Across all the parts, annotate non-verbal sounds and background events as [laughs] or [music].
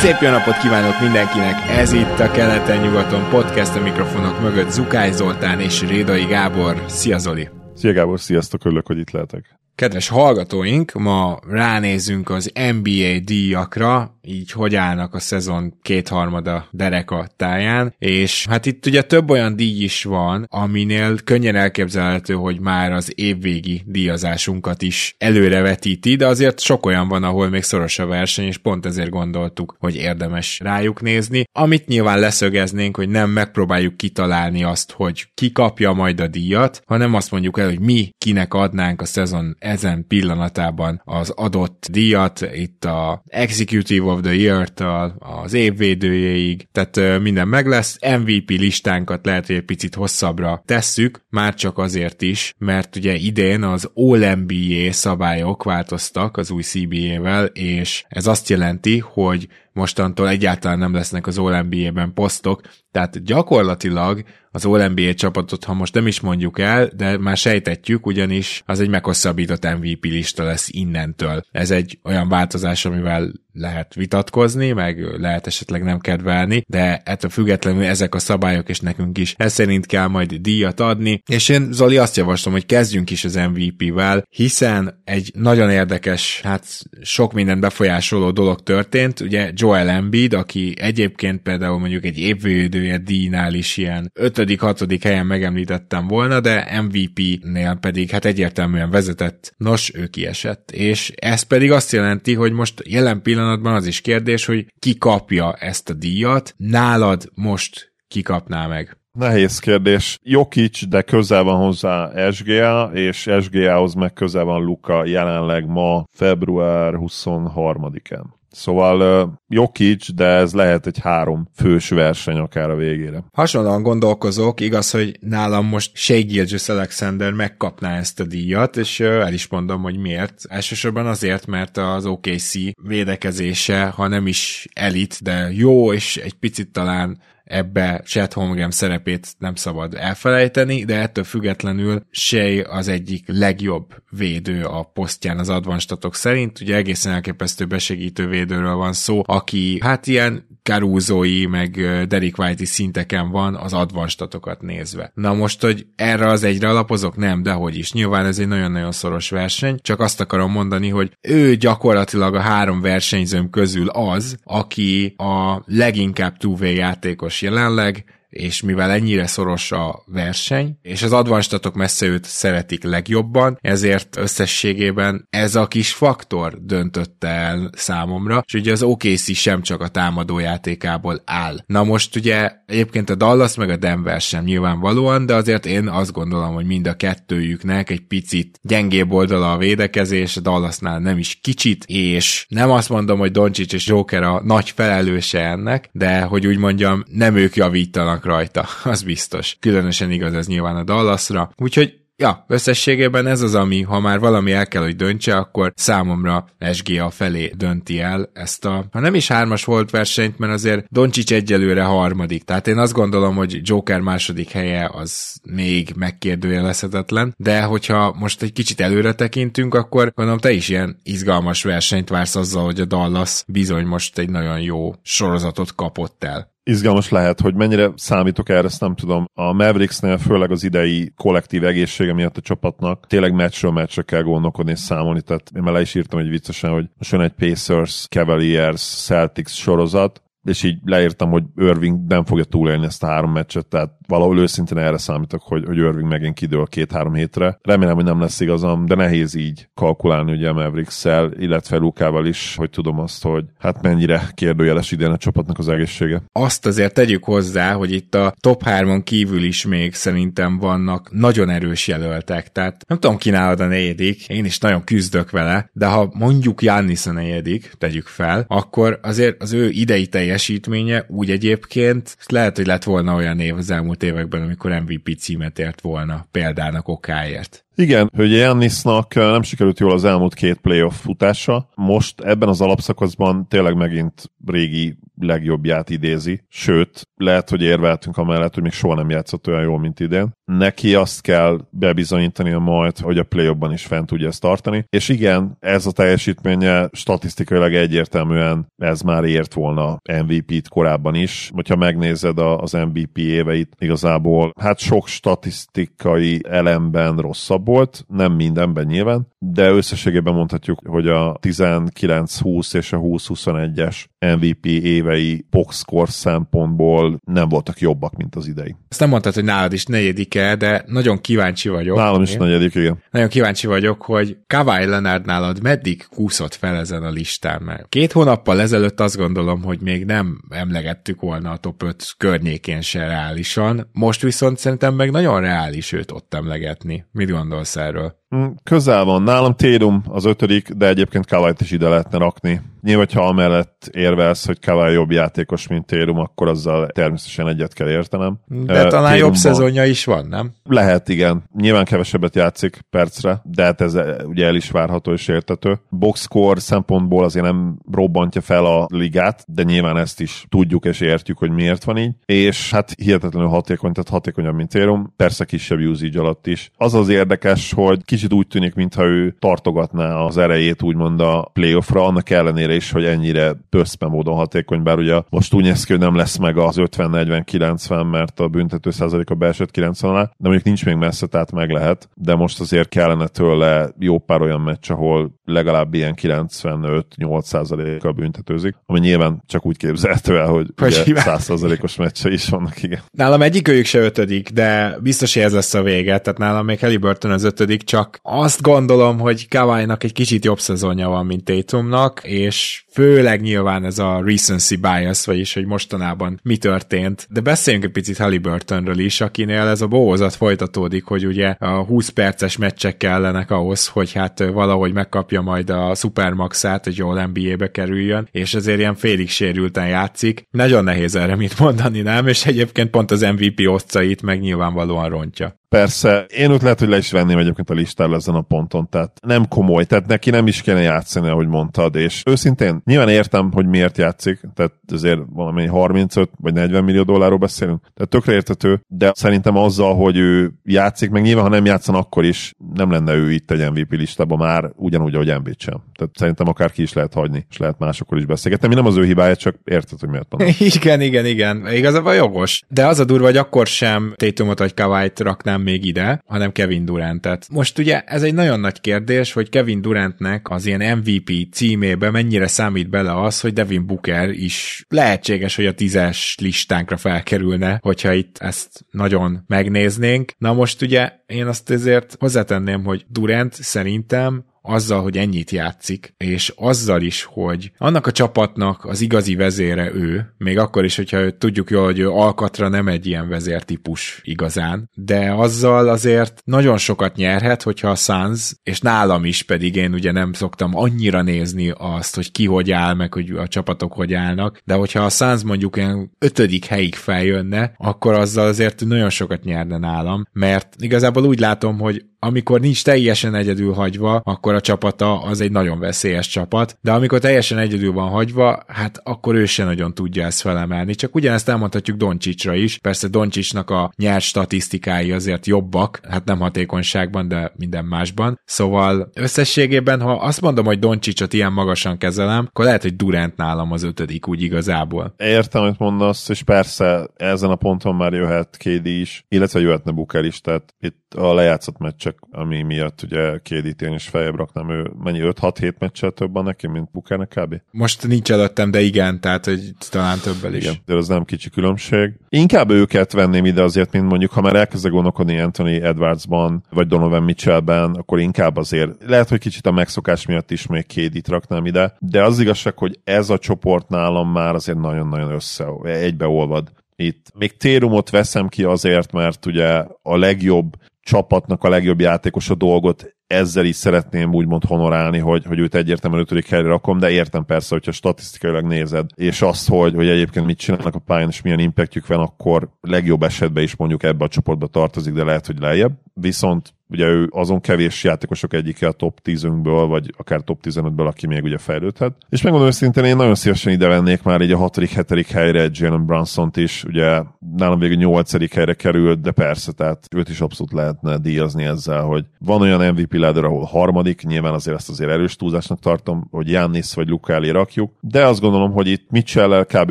Szép jó napot kívánok mindenkinek! Ez itt a Keleten-nyugaton podcast a mikrofonok mögött Zukály Zoltán és Rédai Gábor. Szia Zoli! Szia Gábor, sziasztok, örülök, hogy itt lehetek. Kedves hallgatóink, ma ránézünk az NBA díjakra, így hogy állnak a szezon kétharmada dereka táján, és hát itt ugye több olyan díj is van, aminél könnyen elképzelhető, hogy már az évvégi díjazásunkat is előrevetíti, de azért sok olyan van, ahol még szoros a verseny, és pont ezért gondoltuk, hogy érdemes rájuk nézni. Amit nyilván leszögeznénk, hogy nem megpróbáljuk kitalálni azt, hogy ki kapja majd a díjat, hanem azt mondjuk el, hogy mi kinek adnánk a szezon ezen pillanatában az adott díjat, itt a Executive of the Year-től az évvédőjéig, tehát minden meg lesz. MVP listánkat lehet, hogy egy picit hosszabbra tesszük, már csak azért is, mert ugye idén az All-NBA szabályok változtak az új CBA-vel, és ez azt jelenti, hogy mostantól egyáltalán nem lesznek az All-NBA-ben posztok, tehát gyakorlatilag az All-NBA csapatot, ha most nem is mondjuk el, de már sejtetjük, ugyanis az egy meghosszabbított MVP lista lesz innentől. Ez egy olyan változás, amivel lehet vitatkozni, meg lehet esetleg nem kedvelni, de ettől függetlenül ezek a szabályok, és nekünk is. Ez szerint kell majd díjat adni, és én Zoli azt javaslom, hogy kezdjünk is az MVP-vel, hiszen egy nagyon érdekes, hát sok minden befolyásoló dolog történt, ugye Joel Embiid, aki egyébként például mondjuk egy évvédője díjnál is ilyen 5.-6. helyen megemlítettem volna, de MVP-nél pedig hát egyértelműen vezetett, nos, ő kiesett, és ez pedig azt jelenti, hogy most jelen pillanatban az is kérdés, hogy ki kapja ezt a díjat, nálad most ki kapná meg? Nehéz kérdés. Jokic, de közel van hozzá SGA, és SGA-hoz meg közel van Luka jelenleg ma február 23-án. Szóval uh, Jokic, de ez lehet egy három fős verseny akár a végére. Hasonlóan gondolkozok, igaz, hogy nálam most Shea Gilgis Alexander megkapná ezt a díjat, és uh, el is mondom, hogy miért. Elsősorban azért, mert az OKC védekezése, ha nem is elit, de jó, és egy picit talán ebbe Chet Holmgren szerepét nem szabad elfelejteni, de ettől függetlenül Shea az egyik legjobb védő a posztján az advanstatok szerint. Ugye egészen elképesztő besegítő védőről van szó, aki hát ilyen Caruso-i, meg Derek white szinteken van az advanstatokat nézve. Na most, hogy erre az egyre alapozok? Nem, de hogy is. Nyilván ez egy nagyon-nagyon szoros verseny, csak azt akarom mondani, hogy ő gyakorlatilag a három versenyzőm közül az, aki a leginkább túvé játékos jelenleg, és mivel ennyire szoros a verseny, és az advanstatok messze őt szeretik legjobban, ezért összességében ez a kis faktor döntötte el számomra, és ugye az OKC sem csak a támadó játékából áll. Na most ugye egyébként a Dallas meg a Denver sem nyilvánvalóan, de azért én azt gondolom, hogy mind a kettőjüknek egy picit gyengébb oldala a védekezés, a Dallasnál nem is kicsit, és nem azt mondom, hogy Doncsics és Joker a nagy felelőse ennek, de hogy úgy mondjam, nem ők javítanak vannak rajta, [laughs] az biztos. Különösen igaz ez nyilván a Dallasra. Úgyhogy Ja, összességében ez az, ami, ha már valami el kell, hogy döntse, akkor számomra SGA felé dönti el ezt a, ha nem is hármas volt versenyt, mert azért Doncsics egyelőre harmadik, tehát én azt gondolom, hogy Joker második helye az még megkérdőjelezhetetlen, de hogyha most egy kicsit előre tekintünk, akkor gondolom te is ilyen izgalmas versenyt vársz azzal, hogy a Dallas bizony most egy nagyon jó sorozatot kapott el izgalmas lehet, hogy mennyire számítok erre, ezt nem tudom. A Mavericksnél főleg az idei kollektív egészsége miatt a csapatnak tényleg meccsről meccsre kell gondolkodni és számolni, tehát én már le is írtam egy viccesen, hogy most jön egy Pacers, Cavaliers, Celtics sorozat, és így leírtam, hogy Irving nem fogja túlélni ezt a három meccset, tehát valahol őszintén erre számítok, hogy, hogy Irving megint kidől két-három hétre. Remélem, hogy nem lesz igazam, de nehéz így kalkulálni ugye a mavericks illetve Lukával is, hogy tudom azt, hogy hát mennyire kérdőjeles idén a csapatnak az egészsége. Azt azért tegyük hozzá, hogy itt a top 3-on kívül is még szerintem vannak nagyon erős jelöltek, tehát nem tudom kínálod a negyedik, én is nagyon küzdök vele, de ha mondjuk Jannis a negyedik, tegyük fel, akkor azért az ő idei teljesítménye úgy egyébként, lehet, hogy lett volna olyan név az elmúlt években, amikor MVP címet ért volna példának okáért. Igen, hogy Jannisnak nem sikerült jól az elmúlt két playoff futása. Most ebben az alapszakaszban tényleg megint régi legjobbját idézi. Sőt, lehet, hogy érveltünk amellett, hogy még soha nem játszott olyan jól, mint idén. Neki azt kell bebizonyítania majd, hogy a play is fent tudja ezt tartani. És igen, ez a teljesítménye statisztikailag egyértelműen ez már ért volna MVP-t korábban is. Hogyha megnézed az MVP éveit, igazából hát sok statisztikai elemben rosszabb volt, nem mindenben nyilván, de összességében mondhatjuk, hogy a 19-20 és a 20-21-es MVP évei boxscore szempontból nem voltak jobbak, mint az idei. Ezt nem mondtad, hogy nálad is negyedike, de nagyon kíváncsi vagyok. Nálam is negyedik, igen. Nagyon kíváncsi vagyok, hogy Kawhi Leonard nálad meddig kúszott fel ezen a listán, mert két hónappal ezelőtt azt gondolom, hogy még nem emlegettük volna a top 5 környékén se reálisan, most viszont szerintem meg nagyon reális őt ott emlegetni. Mit gondolsz erről? Mm, közel van. Nálam Tédum az ötödik, de egyébként Kawait is ide lehetne rakni. Nyilván, ha amellett érvelsz, hogy Kawai jobb játékos, mint Tédum, akkor azzal természetesen egyet kell értenem. De uh, talán jobb szezonja is van, nem? Lehet, igen. Nyilván kevesebbet játszik percre, de hát ez ugye el is várható és értető. Boxscore szempontból azért nem robbantja fel a ligát, de nyilván ezt is tudjuk és értjük, hogy miért van így. És hát hihetetlenül hatékony, tehát hatékonyabb, mint Tédum. Persze kisebb usage alatt is. Az az érdekes, hogy kicsit úgy tűnik, mintha ő tartogatná az erejét úgymond a playoffra, annak ellenére is, hogy ennyire pöszpe módon hatékony, bár ugye most úgy néz ki, hogy nem lesz meg az 50-40-90, mert a büntető százalék a beesett 90 alá, de mondjuk nincs még messze, tehát meg lehet, de most azért kellene tőle jó pár olyan meccs, ahol legalább ilyen 95-8 százaléka büntetőzik, ami nyilván csak úgy képzelhető el, hogy, hogy ugye 100 százalékos meccse is vannak, igen. Nálam egyik őjük se ötödik, de biztos, hogy ez lesz a vége, tehát nálam még Halliburton az ötödik, csak azt gondolom, hogy Kawai-nak egy kicsit jobb szezonja van, mint Tatumnak, és főleg nyilván ez a recency bias, vagyis hogy mostanában mi történt. De beszéljünk egy picit Halliburtonről is, akinél ez a bózat folytatódik, hogy ugye a 20 perces meccsek kellenek ahhoz, hogy hát valahogy megkapja majd a Supermaxát, hogy jól NBA-be kerüljön, és ezért ilyen félig sérülten játszik. Nagyon nehéz erre mit mondani, nem? És egyébként pont az MVP oszcait meg nyilvánvalóan rontja. Persze, én ott lehet, hogy le is venném egyébként a listára ezen a ponton, tehát nem komoly, tehát neki nem is kéne játszani, ahogy mondtad, és őszintén nyilván értem, hogy miért játszik, tehát azért valami 35 vagy 40 millió dollárról beszélünk, tehát tökre értető, de szerintem azzal, hogy ő játszik, meg nyilván, ha nem játszan, akkor is nem lenne ő itt egy MVP listában már, ugyanúgy, ahogy Embiid sem. Tehát szerintem akár ki is lehet hagyni, és lehet másokkal is beszélgetni. Mi nem az ő hibája, csak érted, hogy miért van. [laughs] Igen, igen, igen. Igazából jogos. De az a durva, hogy akkor sem Tétumot vagy Kawait raknám raknám még ide, hanem Kevin Durantet. Most ugye ez egy nagyon nagy kérdés, hogy Kevin Durantnek az ilyen MVP címébe mennyire számít bele az, hogy Devin Booker is lehetséges, hogy a tízes listánkra felkerülne, hogyha itt ezt nagyon megnéznénk. Na most ugye én azt ezért hozzátenném, hogy Durant szerintem azzal, hogy ennyit játszik, és azzal is, hogy annak a csapatnak az igazi vezére ő, még akkor is, hogyha tudjuk jól, hogy ő alkatra nem egy ilyen vezértípus igazán, de azzal azért nagyon sokat nyerhet, hogyha a Suns, és nálam is pedig én ugye nem szoktam annyira nézni azt, hogy ki hogy áll, meg hogy a csapatok hogy állnak, de hogyha a Suns mondjuk ilyen ötödik helyig feljönne, akkor azzal azért nagyon sokat nyerne nálam, mert igazából úgy látom, hogy amikor nincs teljesen egyedül hagyva, akkor a csapata az egy nagyon veszélyes csapat, de amikor teljesen egyedül van hagyva, hát akkor ő se nagyon tudja ezt felemelni. Csak ugyanezt elmondhatjuk Doncsicsra is. Persze Doncsicsnak a nyert statisztikái azért jobbak, hát nem hatékonyságban, de minden másban. Szóval összességében, ha azt mondom, hogy Doncsicsot ilyen magasan kezelem, akkor lehet, hogy Durant nálam az ötödik úgy igazából. Értem, hogy mondasz, és persze ezen a ponton már jöhet KD is, illetve jöhetne Booker is, tehát itt a lejátszott meccsek, ami miatt ugye kédít én is feljebb raknám, ő mennyi 5-6-7 meccsel több van neki, mint Bukernek kb. Most nincs előttem, de igen, tehát hogy talán többel is. Igen, de az nem kicsi különbség. Inkább őket venném ide azért, mint mondjuk, ha már elkezdek gondolkodni Anthony Edwardsban, vagy Donovan Mitchellben, akkor inkább azért, lehet, hogy kicsit a megszokás miatt is még kédit raknám ide, de az igazság, hogy ez a csoport nálam már azért nagyon-nagyon össze, egybeolvad. Itt még Térumot veszem ki azért, mert ugye a legjobb csapatnak a legjobb játékos a dolgot ezzel is szeretném úgymond honorálni, hogy, hogy őt egyértelműen ötödik helyre rakom, de értem persze, hogyha statisztikailag nézed, és azt, hogy, hogy egyébként mit csinálnak a pályán, és milyen impactjük van, akkor legjobb esetben is mondjuk ebbe a csoportba tartozik, de lehet, hogy lejjebb. Viszont ugye ő azon kevés játékosok egyike a top 10-ünkből, vagy akár top 15-ből, aki még ugye fejlődhet. És megmondom őszintén, én nagyon szívesen ide vennék már így a 6.-7. helyre Jalen Brunson-t is, ugye nálam végül 8. helyre került, de persze, tehát őt is abszolút lehetne díjazni ezzel, hogy van olyan MVP ladder, ahol harmadik, nyilván azért ezt azért erős túlzásnak tartom, hogy Jannis vagy Luka elé rakjuk, de azt gondolom, hogy itt mitchell kb.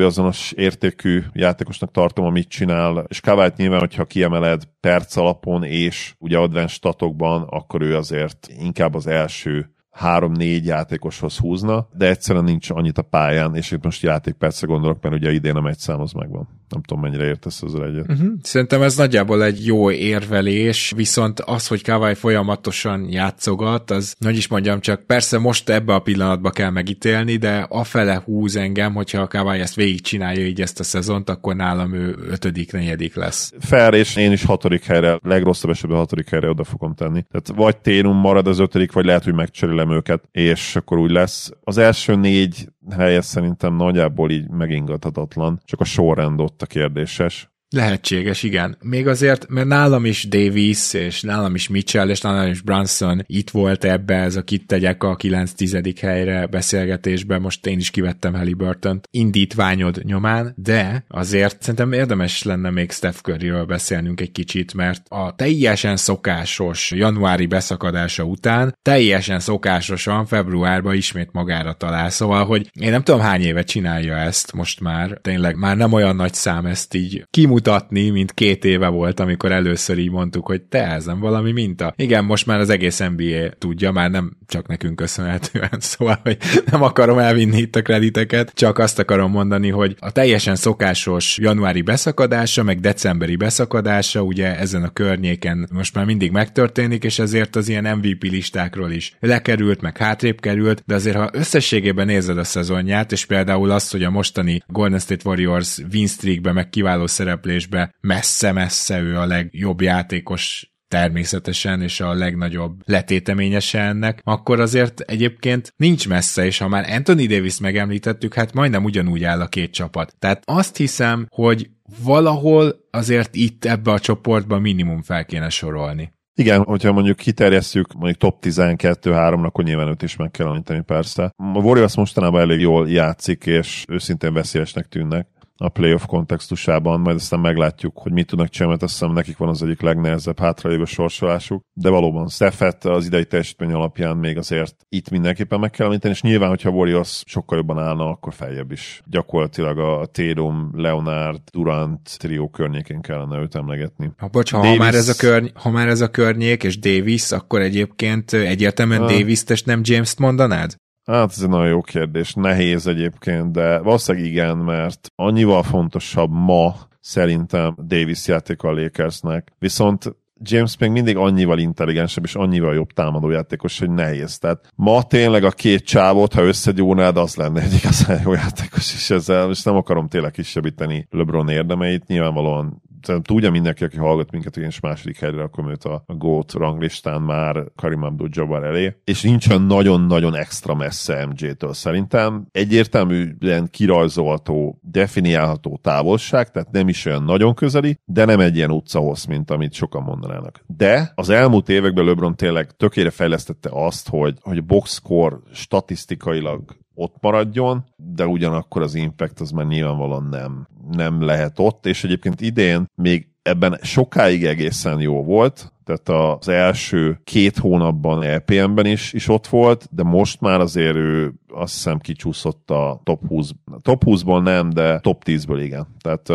azonos értékű játékosnak tartom, amit csinál, és Kavát nyilván, hogyha kiemeled perc alapon és ugye advanced statokban, akkor ő azért inkább az első három-négy játékoshoz húzna, de egyszerűen nincs annyit a pályán, és itt most játékpercre gondolok, mert ugye idén a megy szám az megvan. Nem tudom, mennyire értesz ezzel egyet. Uh-huh. Szerintem ez nagyjából egy jó érvelés, viszont az, hogy Kawai folyamatosan játszogat, az, nagy is mondjam, csak persze most ebbe a pillanatba kell megítélni, de afele húz engem, hogyha a Kawai ezt végigcsinálja így ezt a szezont, akkor nálam ő ötödik, negyedik lesz. Fair, és én is hatodik helyre, legrosszabb esetben hatodik helyre oda fogom tenni. Tehát vagy Ténum marad az ötödik, vagy lehet, hogy megcserélem őket, és akkor úgy lesz. Az első négy helye szerintem nagyjából így megingathatatlan, csak a sorrend ott a kérdéses. Lehetséges, igen. Még azért, mert nálam is Davis, és nálam is Mitchell, és nálam is Brunson itt volt ebbe, ez a kit tegyek a 9-10. helyre beszélgetésbe, most én is kivettem Halliburton indítványod nyomán, de azért szerintem érdemes lenne még Steph Curryről beszélnünk egy kicsit, mert a teljesen szokásos januári beszakadása után teljesen szokásosan februárban ismét magára talál, szóval, hogy én nem tudom hány éve csinálja ezt most már, tényleg már nem olyan nagy szám ezt így kimut mutatni, mint két éve volt, amikor először így mondtuk, hogy te ez nem valami minta. Igen, most már az egész NBA tudja, már nem csak nekünk köszönhetően, [laughs] szóval, hogy nem akarom elvinni itt a krediteket, csak azt akarom mondani, hogy a teljesen szokásos januári beszakadása, meg decemberi beszakadása, ugye ezen a környéken most már mindig megtörténik, és ezért az ilyen MVP listákról is lekerült, meg hátrébb került, de azért ha összességében nézed a szezonját, és például azt, hogy a mostani Golden State Warriors win streakbe, meg kiváló szereplő szereplésbe messze-messze ő a legjobb játékos természetesen, és a legnagyobb letéteményese ennek, akkor azért egyébként nincs messze, és ha már Anthony Davis megemlítettük, hát majdnem ugyanúgy áll a két csapat. Tehát azt hiszem, hogy valahol azért itt ebbe a csoportba minimum fel kéne sorolni. Igen, hogyha mondjuk kiterjesztjük mondjuk top 12-3, akkor nyilván őt is meg kell említeni persze. A Warriors mostanában elég jól játszik, és őszintén veszélyesnek tűnnek a playoff kontextusában, majd aztán meglátjuk, hogy mit tudnak csinálni, mert azt hiszem nekik van az egyik legnehezebb hátralévő sorsolásuk, de valóban Steffet az idei teljesítmény alapján még azért itt mindenképpen meg kell említeni, és nyilván, hogyha Warriors sokkal jobban állna, akkor feljebb is. Gyakorlatilag a Tatum, Leonard, Durant trió környékén kellene őt emlegetni. Ha, bocs, ha, Davis... ha, már ez a körny- ha már ez a környék, és Davis, akkor egyébként egyértelműen ah. Davis-t és nem James-t mondanád? Hát ez egy nagyon jó kérdés. Nehéz egyébként, de valószínűleg igen, mert annyival fontosabb ma szerintem Davis játék a Lakersnek. Viszont James még mindig annyival intelligensebb és annyival jobb támadójátékos, hogy nehéz. Tehát ma tényleg a két csávot, ha összegyúrnád, az lenne egy igazán jó játékos, és ezzel és nem akarom tényleg kisebbíteni LeBron érdemeit. Nyilvánvalóan tudja mindenki, aki hallgat minket, hogy én is második helyre rakom őt a, a GOAT ranglistán már Karim Abdul-Jabbar elé, és nincsen nagyon-nagyon extra messze MJ-től szerintem. Egyértelműen kirajzolható, definiálható távolság, tehát nem is olyan nagyon közeli, de nem egy ilyen utcahossz, mint amit sokan mondanának. De az elmúlt években LeBron tényleg tökére fejlesztette azt, hogy, hogy boxscore statisztikailag ott maradjon, de ugyanakkor az impact az már nyilvánvalóan nem, nem lehet ott, és egyébként idén még ebben sokáig egészen jó volt, tehát az első két hónapban EPM-ben is, is ott volt, de most már azért ő azt hiszem kicsúszott a top 20 top 20-ból nem, de top 10-ből igen. Tehát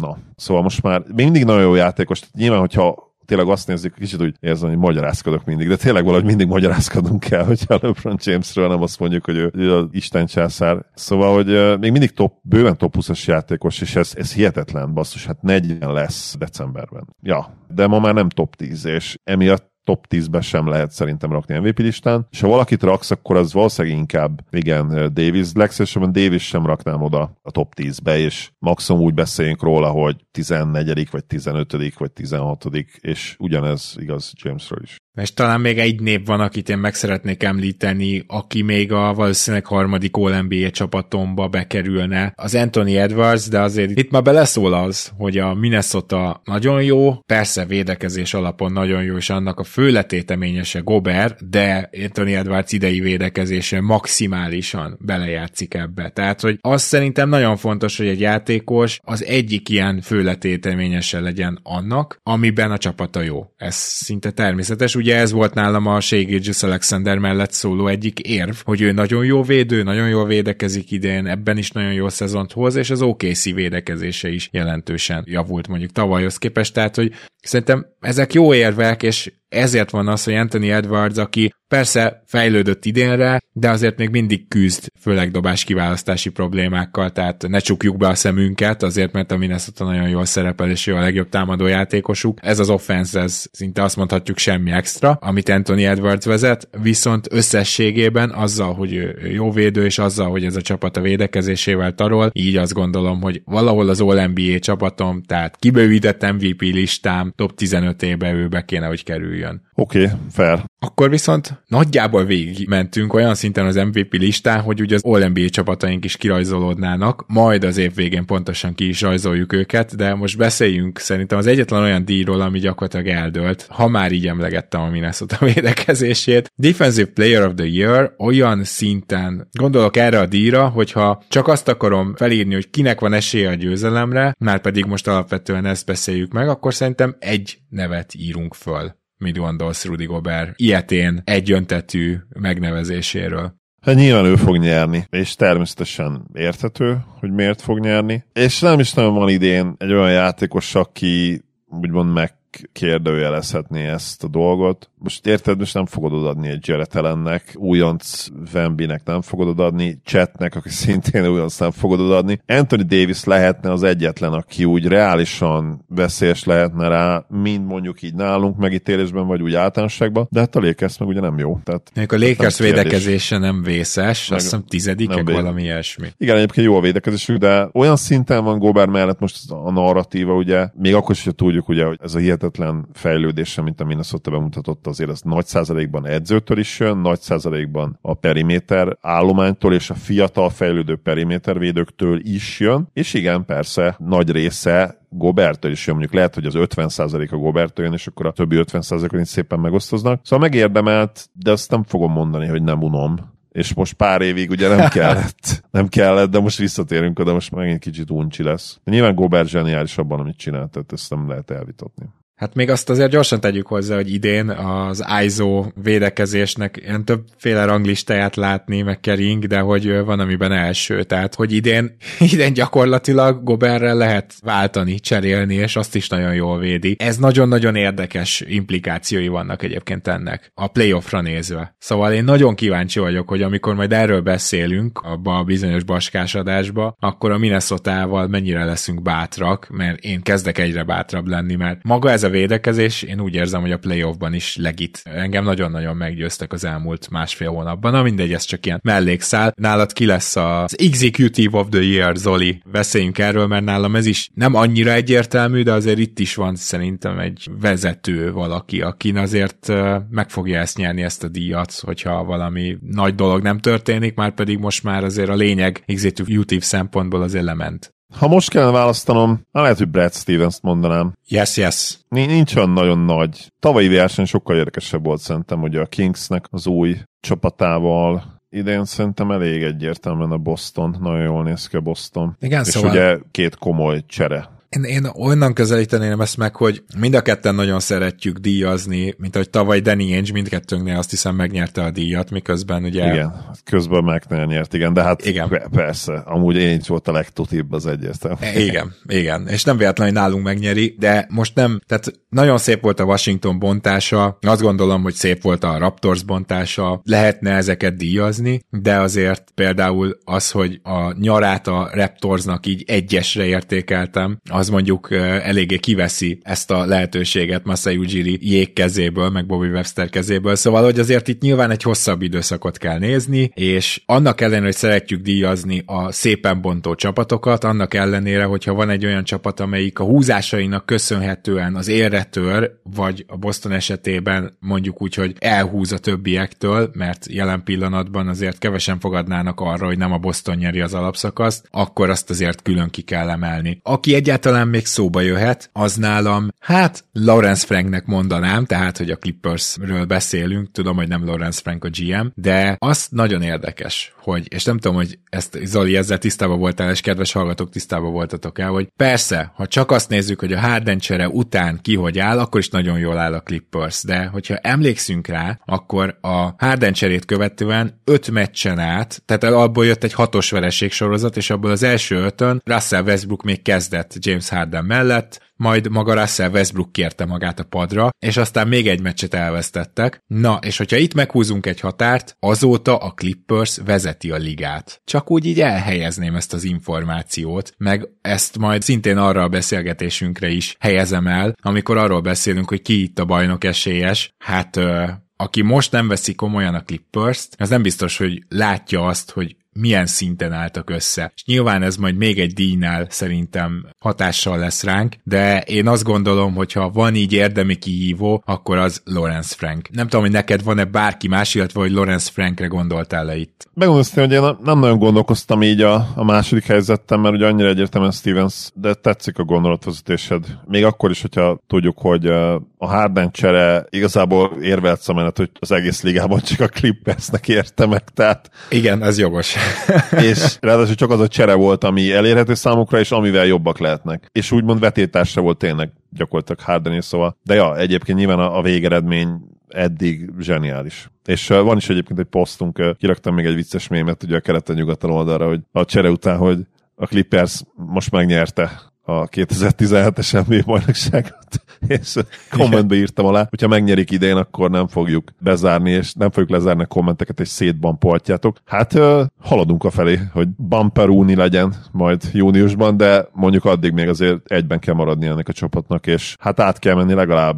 na, szóval most már mindig nagyon jó játékos, tehát nyilván, hogyha tényleg azt nézzük, kicsit úgy érzem, hogy magyarázkodok mindig, de tényleg valahogy mindig magyarázkodunk kell, [laughs] hogyha LeBron Jamesről nem azt mondjuk, hogy ő, ő az Isten császár. Szóval, hogy még mindig top, bőven top 20-as játékos, és ez, ez hihetetlen, basszus, hát 40 lesz decemberben. Ja, de ma már nem top 10, és emiatt top 10-be sem lehet szerintem rakni MVP listán, és ha valakit raksz, akkor az valószínűleg inkább, igen, Davis, legszívesebben Davis sem raknám oda a top 10-be, és maximum úgy beszéljünk róla, hogy 14. vagy 15. vagy 16. és ugyanez igaz Jamesről is. És talán még egy nép van, akit én meg szeretnék említeni, aki még a valószínűleg harmadik All-NBA csapatomba bekerülne. Az Anthony Edwards, de azért itt már beleszól az, hogy a Minnesota nagyon jó, persze védekezés alapon nagyon jó, és annak a főletéteményese Gobert, de Anthony Edwards idei védekezése maximálisan belejátszik ebbe. Tehát, hogy az szerintem nagyon fontos, hogy egy játékos az egyik ilyen főletéteményese legyen annak, amiben a csapata jó. Ez szinte természetes. Ugye ez volt nálam a Shea Alexander mellett szóló egyik érv, hogy ő nagyon jó védő, nagyon jól védekezik idén, ebben is nagyon jó szezont hoz, és az OKC védekezése is jelentősen javult mondjuk tavalyhoz képest, tehát hogy szerintem ezek jó érvek, és ezért van az, hogy Anthony Edwards, aki persze fejlődött idénre, de azért még mindig küzd, főleg dobás kiválasztási problémákkal, tehát ne csukjuk be a szemünket, azért mert a Minnesota nagyon jól szerepel, és jó a legjobb támadó játékosuk. Ez az offense, ez szinte azt mondhatjuk semmi extra, amit Anthony Edwards vezet, viszont összességében azzal, hogy ő jó védő, és azzal, hogy ez a csapat a védekezésével tarol, így azt gondolom, hogy valahol az All-NBA csapatom, tehát kibővített MVP listám top 15 ébe ő be kéne, hogy kerüljön. Oké, okay, fair. Akkor viszont nagyjából végig mentünk olyan szinten az MVP listán, hogy ugye az All-NBA csapataink is kirajzolódnának, majd az év végén pontosan ki is rajzoljuk őket, de most beszéljünk szerintem az egyetlen olyan díjról, ami gyakorlatilag eldőlt, ha már így emlegettem a Minnesota [laughs] védekezését. Defensive Player of the Year olyan szinten, gondolok erre a díjra, hogyha csak azt akarom felírni, hogy kinek van esélye a győzelemre, már pedig most alapvetően ezt beszéljük meg, akkor szerintem egy nevet írunk föl mit gondolsz Rudy Gobert ilyetén egyöntetű megnevezéséről? Hát nyilván ő fog nyerni, és természetesen érthető, hogy miért fog nyerni. És nem is nagyon van idén egy olyan játékos, aki úgymond meg kérdőjelezhetné ezt a dolgot. Most érted, most nem fogod odaadni egy Jared Allennek, újonc Vembinek nem fogod odaadni, Chetnek, aki szintén újonc nem fogod odaadni. Anthony Davis lehetne az egyetlen, aki úgy reálisan veszélyes lehetne rá, mind mondjuk így nálunk megítélésben, vagy úgy általánosságban, de hát a Lakers meg ugye nem jó. Tehát, a Lakers nem védekezése nem vészes, meg, azt hiszem tizedikek, nem valami ilyesmi. Igen, egyébként jó a védekezésük, de olyan szinten van Gobert mellett most a narratíva, ugye, még akkor is, hogy tudjuk, ugye, hogy ez a hihetetlen fejlődése, mint a Minnesota bemutatott, azért az nagy százalékban edzőtől is jön, nagy százalékban a periméter állománytól és a fiatal fejlődő perimétervédőktől is jön, és igen, persze, nagy része Gobertől is jön, mondjuk lehet, hogy az 50% a Gobertől jön, és akkor a többi 50%-on is szépen megosztoznak. Szóval megérdemelt, de azt nem fogom mondani, hogy nem unom és most pár évig ugye nem kellett, [laughs] nem kellett, de most visszatérünk oda, most megint kicsit uncsi lesz. De nyilván Gobert zseniális abban, amit csinált, tehát ezt nem lehet elvitatni. Hát még azt azért gyorsan tegyük hozzá, hogy idén az ISO védekezésnek ilyen többféle ranglistáját látni, meg kering, de hogy van amiben első. Tehát, hogy idén, [laughs] idén gyakorlatilag Goberrel lehet váltani, cserélni, és azt is nagyon jól védi. Ez nagyon-nagyon érdekes implikációi vannak egyébként ennek, a playoffra nézve. Szóval én nagyon kíváncsi vagyok, hogy amikor majd erről beszélünk, abba a bizonyos baskásodásba, akkor a Minnesota-val mennyire leszünk bátrak, mert én kezdek egyre bátrabb lenni, mert maga ez a védekezés, én úgy érzem, hogy a playoffban is legit. Engem nagyon-nagyon meggyőztek az elmúlt másfél hónapban. Na mindegy, ez csak ilyen mellékszál. Nálad ki lesz az Executive of the Year, Zoli? Beszéljünk erről, mert nálam ez is nem annyira egyértelmű, de azért itt is van szerintem egy vezető valaki, akin azért meg fogja ezt nyerni ezt a díjat, hogyha valami nagy dolog nem történik, már pedig most már azért a lényeg executive szempontból azért lement. Ha most kellene választanom, lehet, hogy Brad Stevens-t mondanám. Yes, yes. Nincs olyan nagyon nagy. Tavalyi verseny sokkal érdekesebb volt szerintem, hogy a Kingsnek az új csapatával idén szerintem elég egyértelműen a Boston, nagyon jól néz ki a Boston. Igen, És szóval... ugye két komoly csere én, én onnan közelíteném ezt meg, hogy mind a ketten nagyon szeretjük díjazni, mint ahogy tavaly Danny Ainge mindkettőnknél azt hiszem megnyerte a díjat, miközben ugye... Igen, közben meg nyert, igen, de hát igen. persze, amúgy én volt a legtutibb az egyértelmű. E, igen, igen, és nem véletlen, hogy nálunk megnyeri, de most nem, tehát nagyon szép volt a Washington bontása, azt gondolom, hogy szép volt a Raptors bontása, lehetne ezeket díjazni, de azért például az, hogy a nyarát a Raptorsnak így egyesre értékeltem, az az mondjuk eléggé kiveszi ezt a lehetőséget Masai Ujiri jég kezéből, meg Bobby Webster kezéből, szóval hogy azért itt nyilván egy hosszabb időszakot kell nézni, és annak ellenére, hogy szeretjük díjazni a szépen bontó csapatokat, annak ellenére, hogyha van egy olyan csapat, amelyik a húzásainak köszönhetően az élre tör, vagy a Boston esetében mondjuk úgy, hogy elhúz a többiektől, mert jelen pillanatban azért kevesen fogadnának arra, hogy nem a Boston nyeri az alapszakaszt, akkor azt azért külön ki kell emelni. Aki egyáltalán még szóba jöhet, az nálam, hát Lawrence Franknek mondanám, tehát, hogy a Clippersről beszélünk, tudom, hogy nem Lawrence Frank a GM, de az nagyon érdekes, hogy, és nem tudom, hogy ezt Zoli ezzel tisztában voltál, és kedves hallgatók tisztában voltatok el, hogy persze, ha csak azt nézzük, hogy a Harden csere után ki hogy áll, akkor is nagyon jól áll a Clippers, de hogyha emlékszünk rá, akkor a Harden cserét követően öt meccsen át, tehát abból jött egy hatos vereség sorozat, és abból az első ötön Russell Westbrook még kezdett James Harden mellett, majd maga Russell Westbrook kérte magát a padra, és aztán még egy meccset elvesztettek. Na, és hogyha itt meghúzunk egy határt, azóta a Clippers vezeti a ligát. Csak úgy így elhelyezném ezt az információt, meg ezt majd szintén arra a beszélgetésünkre is helyezem el, amikor arról beszélünk, hogy ki itt a bajnok esélyes. Hát aki most nem veszi komolyan a Clippers-t, az nem biztos, hogy látja azt, hogy milyen szinten álltak össze. És nyilván ez majd még egy díjnál szerintem hatással lesz ránk, de én azt gondolom, hogy ha van így érdemi kihívó, akkor az Lawrence Frank. Nem tudom, hogy neked van-e bárki más, illetve hogy Lawrence Frankre gondoltál le itt. Megmondom, hogy én nem nagyon gondolkoztam így a, a második helyzetem, mert ugye annyira egyértelműen Stevens, de tetszik a gondolatvezetésed. Még akkor is, hogyha tudjuk, hogy a Harden csere igazából érvelt szemenet, hogy az egész ligában csak a Clippersnek érte meg, tehát... Igen, ez jogos. [laughs] és ráadásul csak az a csere volt, ami elérhető számukra, és amivel jobbak lehetnek. És úgymond vetétársa volt tényleg gyakorlatilag Harden szóval. De ja, egyébként nyilván a, a végeredmény eddig zseniális. És uh, van is egyébként egy posztunk, uh, kiraktam még egy vicces mémet ugye a keleten-nyugaton oldalra, hogy a csere után, hogy a Clippers most megnyerte a 2017-es NBA bajnokságot, és kommentbe írtam alá, hogyha megnyerik idén, akkor nem fogjuk bezárni, és nem fogjuk lezárni a kommenteket, és szétbampoltjátok. Hát haladunk a felé, hogy bumperúni legyen majd júniusban, de mondjuk addig még azért egyben kell maradni ennek a csapatnak, és hát át kell menni legalább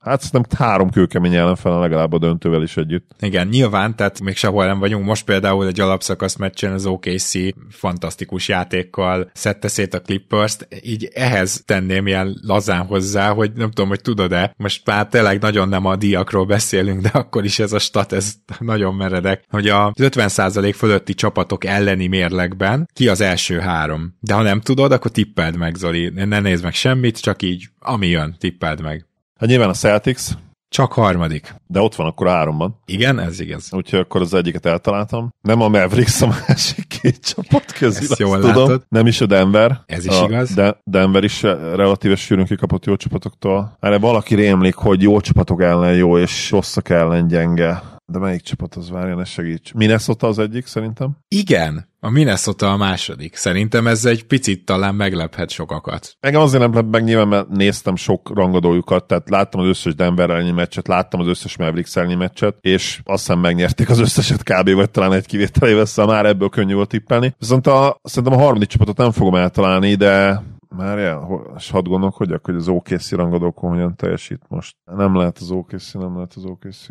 Hát szerintem három kőkemény ellenfele legalább a döntővel is együtt. Igen, nyilván, tehát még sehol nem vagyunk. Most például egy alapszakasz meccsen az OKC fantasztikus játékkal szedte szét a Clippers-t, így ehhez tenném ilyen lazán hozzá, hogy nem tudom, hogy tudod-e, most már tényleg nagyon nem a díjakról beszélünk, de akkor is ez a stat, ez nagyon meredek, hogy a 50% fölötti csapatok elleni mérlegben ki az első három. De ha nem tudod, akkor tippeld meg, Zoli. Ne nézd meg semmit, csak így, ami jön, tippeld meg. Hát nyilván a Celtics. Csak harmadik. De ott van akkor a háromban. Igen, ez igaz. Úgyhogy akkor az egyiket eltaláltam. Nem a Mavericks a másik két csapat közül, Ezt jól tudom. látod. Nem is a Denver. Ez is a igaz. De Denver is relatíve sűrűn kikapott jó csapatoktól. Erre valaki rémlik, hogy jó csapatok ellen jó, és rosszak ellen gyenge. De melyik csapat az várja, ne segíts. Minnesota az egyik, szerintem. Igen, a Minnesota a második. Szerintem ez egy picit talán meglephet sokakat. Engem azért nem lep meg nyilván, mert néztem sok rangadójukat, tehát láttam az összes Denver elleni meccset, láttam az összes Mavericks elleni meccset, és azt hiszem megnyerték az összeset kb. vagy talán egy kivételével, szóval már ebből könnyű volt tippelni. Viszont a, szerintem a harmadik csapatot nem fogom eltalálni, de már és hadd gondolkodjak, hogy az OKC rangadókon hogyan teljesít most. Nem lehet az OKC, nem lehet az OKC.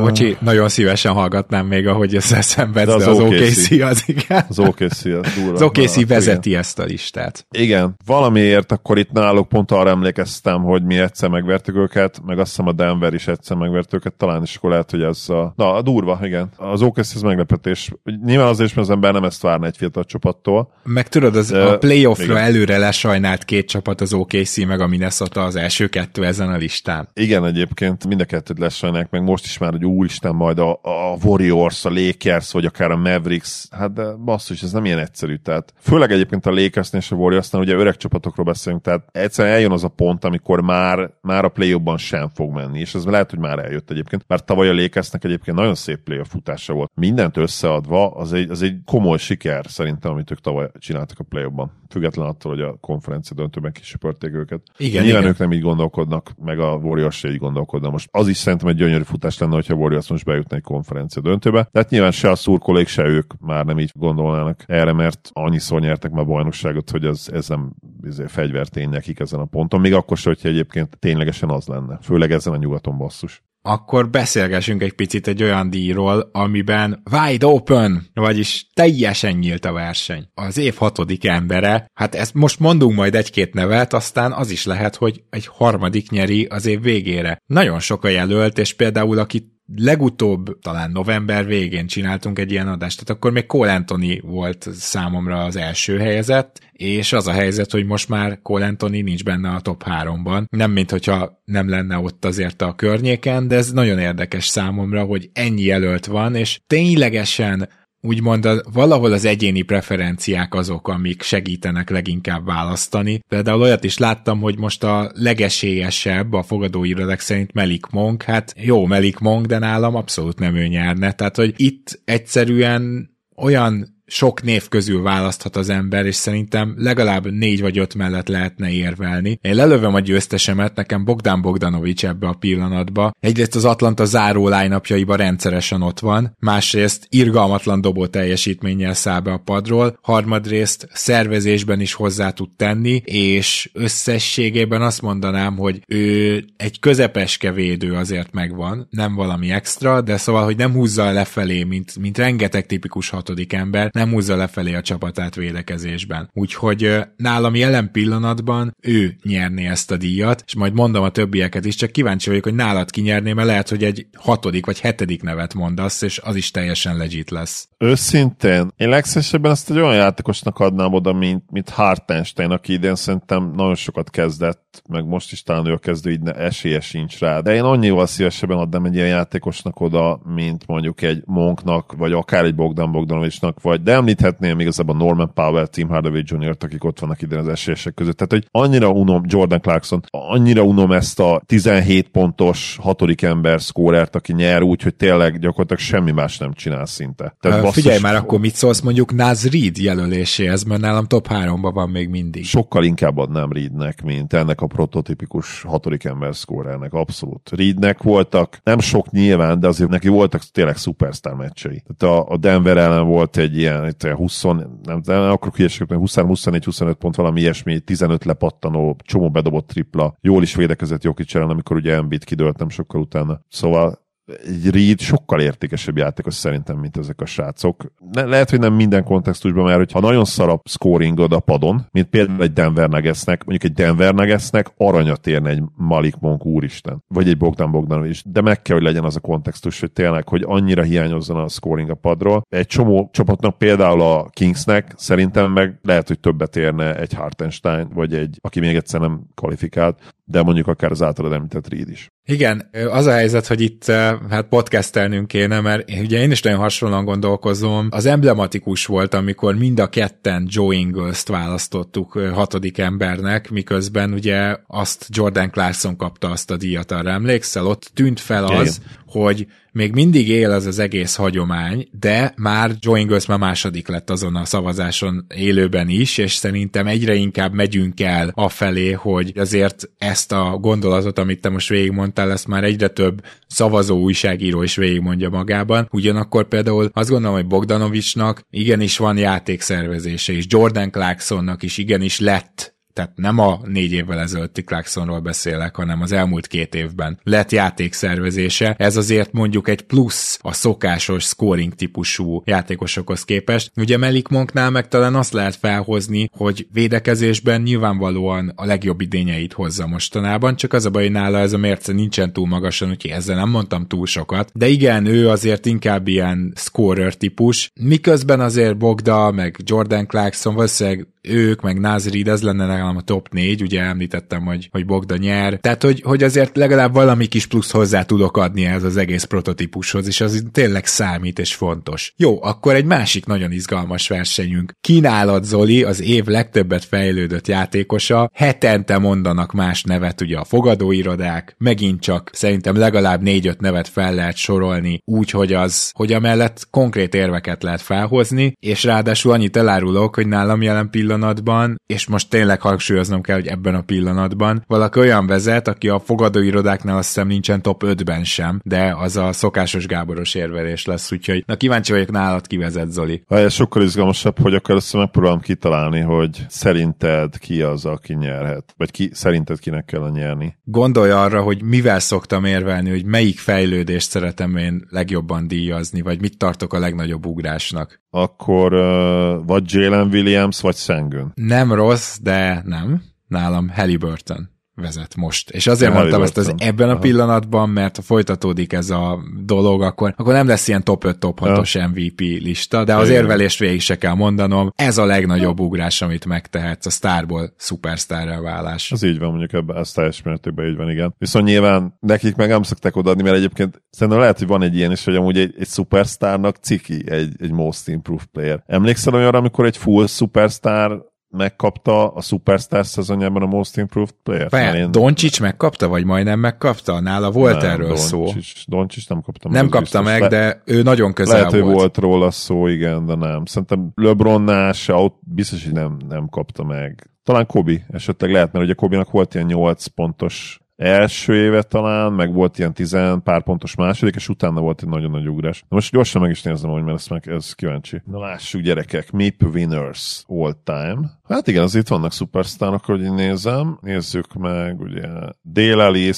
Bocsi, nagyon szívesen hallgatnám még, ahogy ezzel szenvedsz, de, de az, az OKC. OKC az igen. Az OKC az durva. Az OKC vezeti igen. ezt a listát. Igen, valamiért akkor itt náluk pont arra emlékeztem, hogy mi egyszer megvertük őket, meg azt hiszem a Denver is egyszer megvert őket, talán is akkor lehet, hogy ez a... Na, a durva, igen. Az OKC ez meglepetés. Nyilván azért, mert az ember nem ezt várna egy fiatal csapattól. Meg tudod, az a playoffra előre les sajnált két csapat, az OKC meg a Minnesota az első kettő ezen a listán. Igen, egyébként mind a kettőt lesajnálják, meg most is már, hogy úristen, majd a, a Warriors, a Lakers, vagy akár a Mavericks, hát de basszus, ez nem ilyen egyszerű. Tehát főleg egyébként a lakers és a warriors ugye öreg csapatokról beszélünk, tehát egyszerűen eljön az a pont, amikor már, már a play sem fog menni, és ez lehet, hogy már eljött egyébként, mert tavaly a Lakersnek egyébként nagyon szép play futása volt. Mindent összeadva, az egy, az egy komoly siker szerintem, amit ők tavaly csináltak a play Független attól, hogy a konferencia döntőben kisöpörték őket. Igen, Nyilván igen. ők nem így gondolkodnak, meg a Warriors se így gondolkodnak. Most az is szerintem egy gyönyörű futás lenne, hogyha a Warriors most bejutna egy konferencia döntőbe. Tehát nyilván se a szurkolók, se ők már nem így gondolnának erre, mert annyiszor nyertek már bajnokságot, hogy az, ez nem izé, fegyvertény nekik ezen a ponton. Még akkor sem, hogyha egyébként ténylegesen az lenne. Főleg ezen a nyugaton basszus. Akkor beszélgessünk egy picit egy olyan díjról, amiben wide open, vagyis teljesen nyílt a verseny. Az év hatodik embere, hát ezt most mondunk majd egy-két nevet, aztán az is lehet, hogy egy harmadik nyeri az év végére. Nagyon sok a jelölt, és például aki legutóbb, talán november végén csináltunk egy ilyen adást, tehát akkor még Cole Anthony volt számomra az első helyezett, és az a helyzet, hogy most már Cole Anthony nincs benne a top 3-ban. Nem, mint hogyha nem lenne ott azért a környéken, de ez nagyon érdekes számomra, hogy ennyi jelölt van, és ténylegesen úgymond a, valahol az egyéni preferenciák azok, amik segítenek leginkább választani. Például olyat is láttam, hogy most a legesélyesebb a fogadóirodák szerint Melik Monk, hát jó Melik Monk, de nálam abszolút nem ő nyerne. Tehát, hogy itt egyszerűen olyan sok név közül választhat az ember, és szerintem legalább négy vagy öt mellett lehetne érvelni. Én lelövöm a győztesemet, nekem Bogdan Bogdanovics ebbe a pillanatba. Egyrészt az Atlanta záró line rendszeresen ott van, másrészt irgalmatlan dobó teljesítménnyel száll be a padról, harmadrészt szervezésben is hozzá tud tenni, és összességében azt mondanám, hogy ő egy közepeske védő azért megvan, nem valami extra, de szóval, hogy nem húzza lefelé, mint, mint rengeteg tipikus hatodik ember, nem húzza lefelé a csapatát védekezésben. Úgyhogy nálam jelen pillanatban ő nyerné ezt a díjat, és majd mondom a többieket is, csak kíváncsi vagyok, hogy nálad kinyerné, mert lehet, hogy egy hatodik vagy hetedik nevet mondasz, és az is teljesen legit lesz. Őszintén, én legszívesebben ezt egy olyan játékosnak adnám oda, mint, mint Hartenstein, aki idén szerintem nagyon sokat kezdett, meg most is talán ő a kezdő, így esélye sincs rá. De én annyival szívesebben adnám egy ilyen játékosnak oda, mint mondjuk egy Monknak, vagy akár egy Bogdan Bogdanovicsnak, vagy de említhetném igazából Norman Powell, Tim Hardaway Jr., akik ott vannak idén az esélyesek között. Tehát, hogy annyira unom Jordan Clarkson, annyira unom ezt a 17 pontos hatodik ember szkórert, aki nyer úgy, hogy tényleg gyakorlatilag semmi más nem csinál szinte. Tehát basszus, Figyelj már, akkor mit szólsz mondjuk Naz Reed jelöléséhez, mert nálam top 3-ban van még mindig. Sokkal inkább adnám Reednek, mint ennek a prototipikus hatodik ember szkórernek. Abszolút. Reednek voltak, nem sok nyilván, de azért neki voltak tényleg szupersztár meccsei. Tehát a, a Denver ellen volt egy ilyen 20, nem, nem akarok hülyeséget, 20-24-25 pont valami ilyesmi, 15 lepattanó, csomó bedobott tripla, jól is védekezett Jokic ellen, amikor ugye Embiid kidőlt nem sokkal utána. Szóval egy Reed sokkal értékesebb játékos szerintem, mint ezek a srácok. Le- lehet, hogy nem minden kontextusban, mert ha nagyon szar a scoringod a padon, mint például egy Denver Nuggetsnek, mondjuk egy Denver Nuggetsnek aranyat érne egy Malik Monk úristen, vagy egy Bogdan Bogdanovics, de meg kell, hogy legyen az a kontextus, hogy tényleg, hogy annyira hiányozzon a scoring a padról. Egy csomó csapatnak, például a Kingsnek szerintem meg lehet, hogy többet érne egy Hartenstein, vagy egy, aki még egyszer nem kvalifikált, de mondjuk akár az általad említett Reed is. Igen, az a helyzet, hogy itt hát podcastelnünk kéne, mert ugye én is nagyon hasonlóan gondolkozom. Az emblematikus volt, amikor mind a ketten Joe Ingles-t választottuk hatodik embernek, miközben ugye azt Jordan Clarkson kapta azt a díjat, arra emlékszel? Ott tűnt fel az, Igen. Hogy még mindig él az az egész hagyomány, de már Joe Ingles már második lett azon a szavazáson élőben is, és szerintem egyre inkább megyünk el afelé, hogy azért ezt a gondolatot, amit te most végigmondtál, ezt már egyre több szavazó újságíró is végigmondja magában. Ugyanakkor például azt gondolom, hogy Bogdanovicsnak igenis van játékszervezése, és Jordan Clarksonnak is igenis lett tehát nem a négy évvel ezelőtti Clarksonról beszélek, hanem az elmúlt két évben lett játékszervezése. Ez azért mondjuk egy plusz a szokásos scoring típusú játékosokhoz képest. Ugye Melik Monknál meg talán azt lehet felhozni, hogy védekezésben nyilvánvalóan a legjobb idényeit hozza mostanában, csak az a baj, hogy nála ez a mérce nincsen túl magasan, úgyhogy ezzel nem mondtam túl sokat. De igen, ő azért inkább ilyen scorer típus, miközben azért Bogda, meg Jordan Clarkson valószínűleg ők, meg Nazrid, ez lenne nálam a top 4, ugye említettem, hogy, hogy Bogda nyer. Tehát, hogy, hogy azért legalább valami kis plusz hozzá tudok adni ez az egész prototípushoz, és az tényleg számít és fontos. Jó, akkor egy másik nagyon izgalmas versenyünk. Kínálat Zoli, az év legtöbbet fejlődött játékosa, hetente mondanak más nevet ugye a fogadóirodák, megint csak szerintem legalább négy-öt nevet fel lehet sorolni, úgy, hogy az, hogy amellett konkrét érveket lehet felhozni, és ráadásul annyit elárulok, hogy nálam jelen pillanat pillanatban, és most tényleg hangsúlyoznom kell, hogy ebben a pillanatban valaki olyan vezet, aki a fogadóirodáknál azt hiszem nincsen top 5-ben sem, de az a szokásos Gáboros érvelés lesz, úgyhogy na kíváncsi vagyok nálad kivezet, Zoli. Ez sokkal izgalmasabb, hogy akkor ezt megpróbálom kitalálni, hogy szerinted ki az, aki nyerhet, vagy ki, szerinted kinek kell nyerni. Gondolj arra, hogy mivel szoktam érvelni, hogy melyik fejlődést szeretem én legjobban díjazni, vagy mit tartok a legnagyobb ugrásnak. Akkor uh, vagy Jalen Williams, vagy Sengun. Nem rossz, de nem. Nálam Halliburton vezet most. És azért ja, mondtam ezt az ebben a pillanatban, mert ha folytatódik ez a dolog, akkor, akkor nem lesz ilyen top 5, top 6-os ja. MVP lista, de az Igen. érvelést végig se kell mondanom. Ez a legnagyobb ugrás, amit megtehetsz, a sztárból szupersztárra válás. Az így van, mondjuk ebben, ez teljes mértékben így van, igen. Viszont nyilván nekik meg nem szokták odaadni, mert egyébként szerintem lehet, hogy van egy ilyen is, hogy amúgy egy, egy szupersztárnak ciki egy, egy most improved player. Emlékszel olyanra, amikor egy full szupersztár megkapta a Superstar szezonjában a Most Improved Player. Vajon én... Doncsics megkapta, vagy majdnem megkapta? Nála volt nem, erről Doncsics, szó. Doncsics nem kapta Nem kapta biztos. meg, de ő nagyon közel Lehet, volt. hogy volt róla szó, igen, de nem. Szerintem LeBronnál se, ott biztos, hogy nem, nem kapta meg. Talán Kobi esetleg lehet, mert ugye Kobinak volt ilyen 8 pontos első éve talán, meg volt ilyen tizen pár pontos második, és utána volt egy nagyon nagy ugrás. Na most gyorsan meg is nézem, hogy mert ezt meg ez kíváncsi. Na lássuk gyerekek, MIP Winners All Time. Hát igen, az itt vannak szupersztárok, hogy én nézem. Nézzük meg, ugye Dale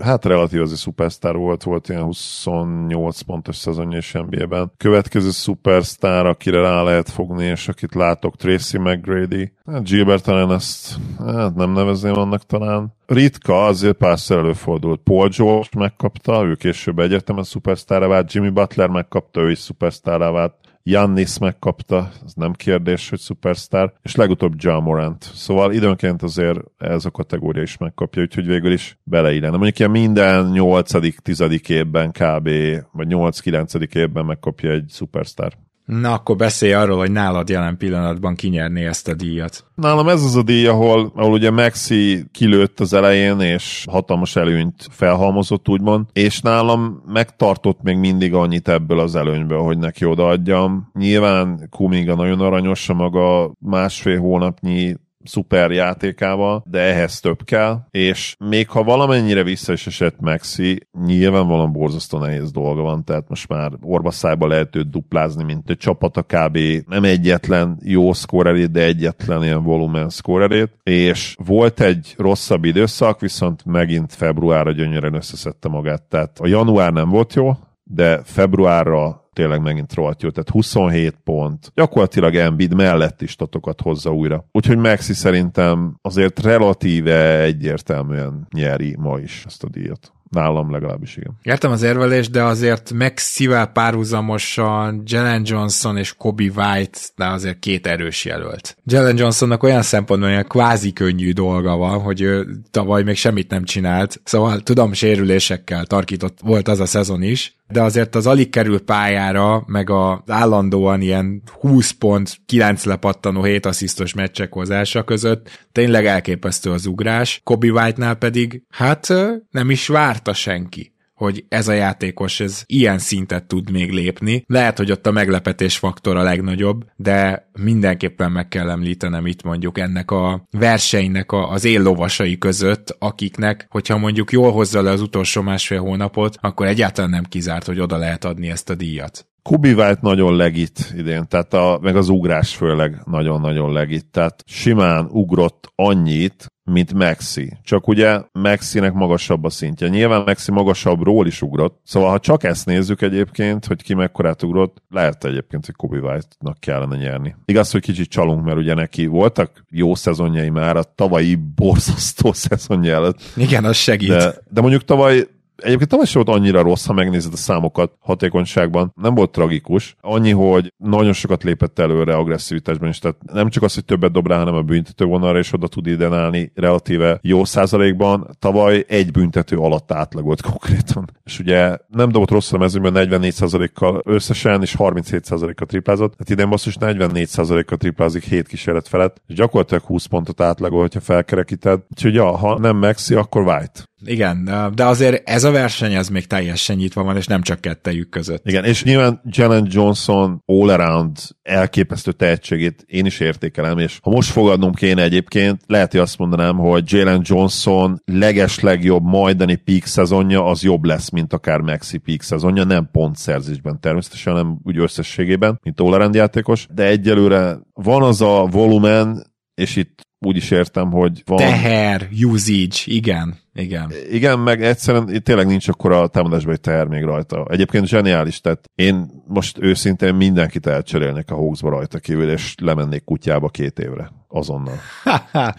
hát relatív az egy szupersztár volt, volt ilyen 28 pontos szezonja is NBA-ben. Következő szupersztár, akire rá lehet fogni, és akit látok, Tracy McGrady. Hát Gilbert talán ezt hát nem nevezném annak talán. Ritka, azért párszor előfordult. Paul George megkapta, ő később egyetemen szupersztárra vált, Jimmy Butler megkapta, ő is szupersztárra vált. Jannis megkapta, ez nem kérdés, hogy szupersztár, és legutóbb John Morant. Szóval időnként azért ez a kategória is megkapja, úgyhogy végül is beleillene. Mondjuk ilyen minden 8.-10. évben kb. vagy 8-9. évben megkapja egy szupersztár. Na, akkor beszélj arról, hogy nálad jelen pillanatban kinyerné ezt a díjat. Nálam ez az a díj, ahol, ahol ugye Maxi kilőtt az elején, és hatalmas előnyt felhalmozott, úgymond, és nálam megtartott még mindig annyit ebből az előnyből, hogy neki odaadjam. Nyilván Kuminga nagyon aranyos a maga másfél hónapnyi szuper játékával, de ehhez több kell, és még ha valamennyire vissza is esett Maxi, nyilvánvalóan borzasztó nehéz dolga van, tehát most már orbaszájba lehet őt duplázni, mint egy csapat a kb. nem egyetlen jó szkórerét, de egyetlen ilyen volumen szkórerét, és volt egy rosszabb időszak, viszont megint februárra gyönyörűen összeszedte magát, tehát a január nem volt jó, de februárra tényleg megint rohadt jó, tehát 27 pont. Gyakorlatilag Embiid mellett is statokat hozza újra. Úgyhogy Maxi szerintem azért relatíve egyértelműen nyeri ma is ezt a díjat. Nálam legalábbis igen. Értem az érvelést, de azért Maxivel párhuzamosan Jalen Johnson és Kobe White, de azért két erős jelölt. Jalen Johnsonnak olyan szempontból olyan kvázi könnyű dolga van, hogy ő tavaly még semmit nem csinált, szóval tudom, sérülésekkel tarkított volt az a szezon is, de azért az alig kerül pályára, meg az állandóan ilyen 20 pont, 9 lepattanó 7 asszisztos meccsek hozása között tényleg elképesztő az ugrás. Kobe White-nál pedig hát nem is várta senki hogy ez a játékos ez ilyen szintet tud még lépni. Lehet, hogy ott a meglepetés faktor a legnagyobb, de mindenképpen meg kell említenem itt mondjuk ennek a versenynek a, az éllovasai között, akiknek, hogyha mondjuk jól hozza le az utolsó másfél hónapot, akkor egyáltalán nem kizárt, hogy oda lehet adni ezt a díjat. Kubi vált nagyon legit idén, tehát a, meg az ugrás főleg nagyon-nagyon legit, tehát simán ugrott annyit, mint Maxi. Csak ugye Maxinek magasabb a szintje. Nyilván Maxi magasabbról is ugrott, szóval ha csak ezt nézzük egyébként, hogy ki mekkorát ugrott, lehet egyébként, hogy Kobe White-nak kellene nyerni. Igaz, hogy kicsit csalunk, mert ugye neki voltak jó szezonjai már a tavalyi borzasztó [laughs] szezonja előtt. Igen, az segít. De, de mondjuk tavaly Egyébként tavaly sem volt annyira rossz, ha megnézed a számokat hatékonyságban. Nem volt tragikus. Annyi, hogy nagyon sokat lépett előre agresszivitásban is. Tehát nem csak az, hogy többet dob rá, hanem a büntető vonalra is oda tud iden állni relatíve jó százalékban. Tavaly egy büntető alatt átlagolt konkrétan. És ugye nem dobott rosszul a mezőnyben 44 kal összesen, és 37% kal triplázott. Hát idén is 44 kal triplázik 7 kísérlet felett, és gyakorlatilag 20 pontot átlagol, hogyha felkerekíted. Úgyhogy ja, ha nem Maxi, akkor White. Igen, de azért ez a verseny ez még teljesen nyitva van, és nem csak kettejük között. Igen, és nyilván Jalen Johnson all-around elképesztő tehetségét én is értékelem, és ha most fogadnom kéne egyébként, lehet, hogy azt mondanám, hogy Jalen Johnson leges legjobb majdani peak szezonja az jobb lesz, mint akár Maxi peak szezonja, nem pontszerzésben természetesen, hanem úgy összességében, mint all játékos, de egyelőre van az a volumen, és itt úgy is értem, hogy van... Teher, usage, igen, igen. Igen, meg egyszerűen tényleg nincs akkor a támadásban egy teher még rajta. Egyébként zseniális, tehát én most őszintén mindenkit elcserélnék a Hawksba rajta kívül, és lemennék kutyába két évre. Azonnal. [laughs]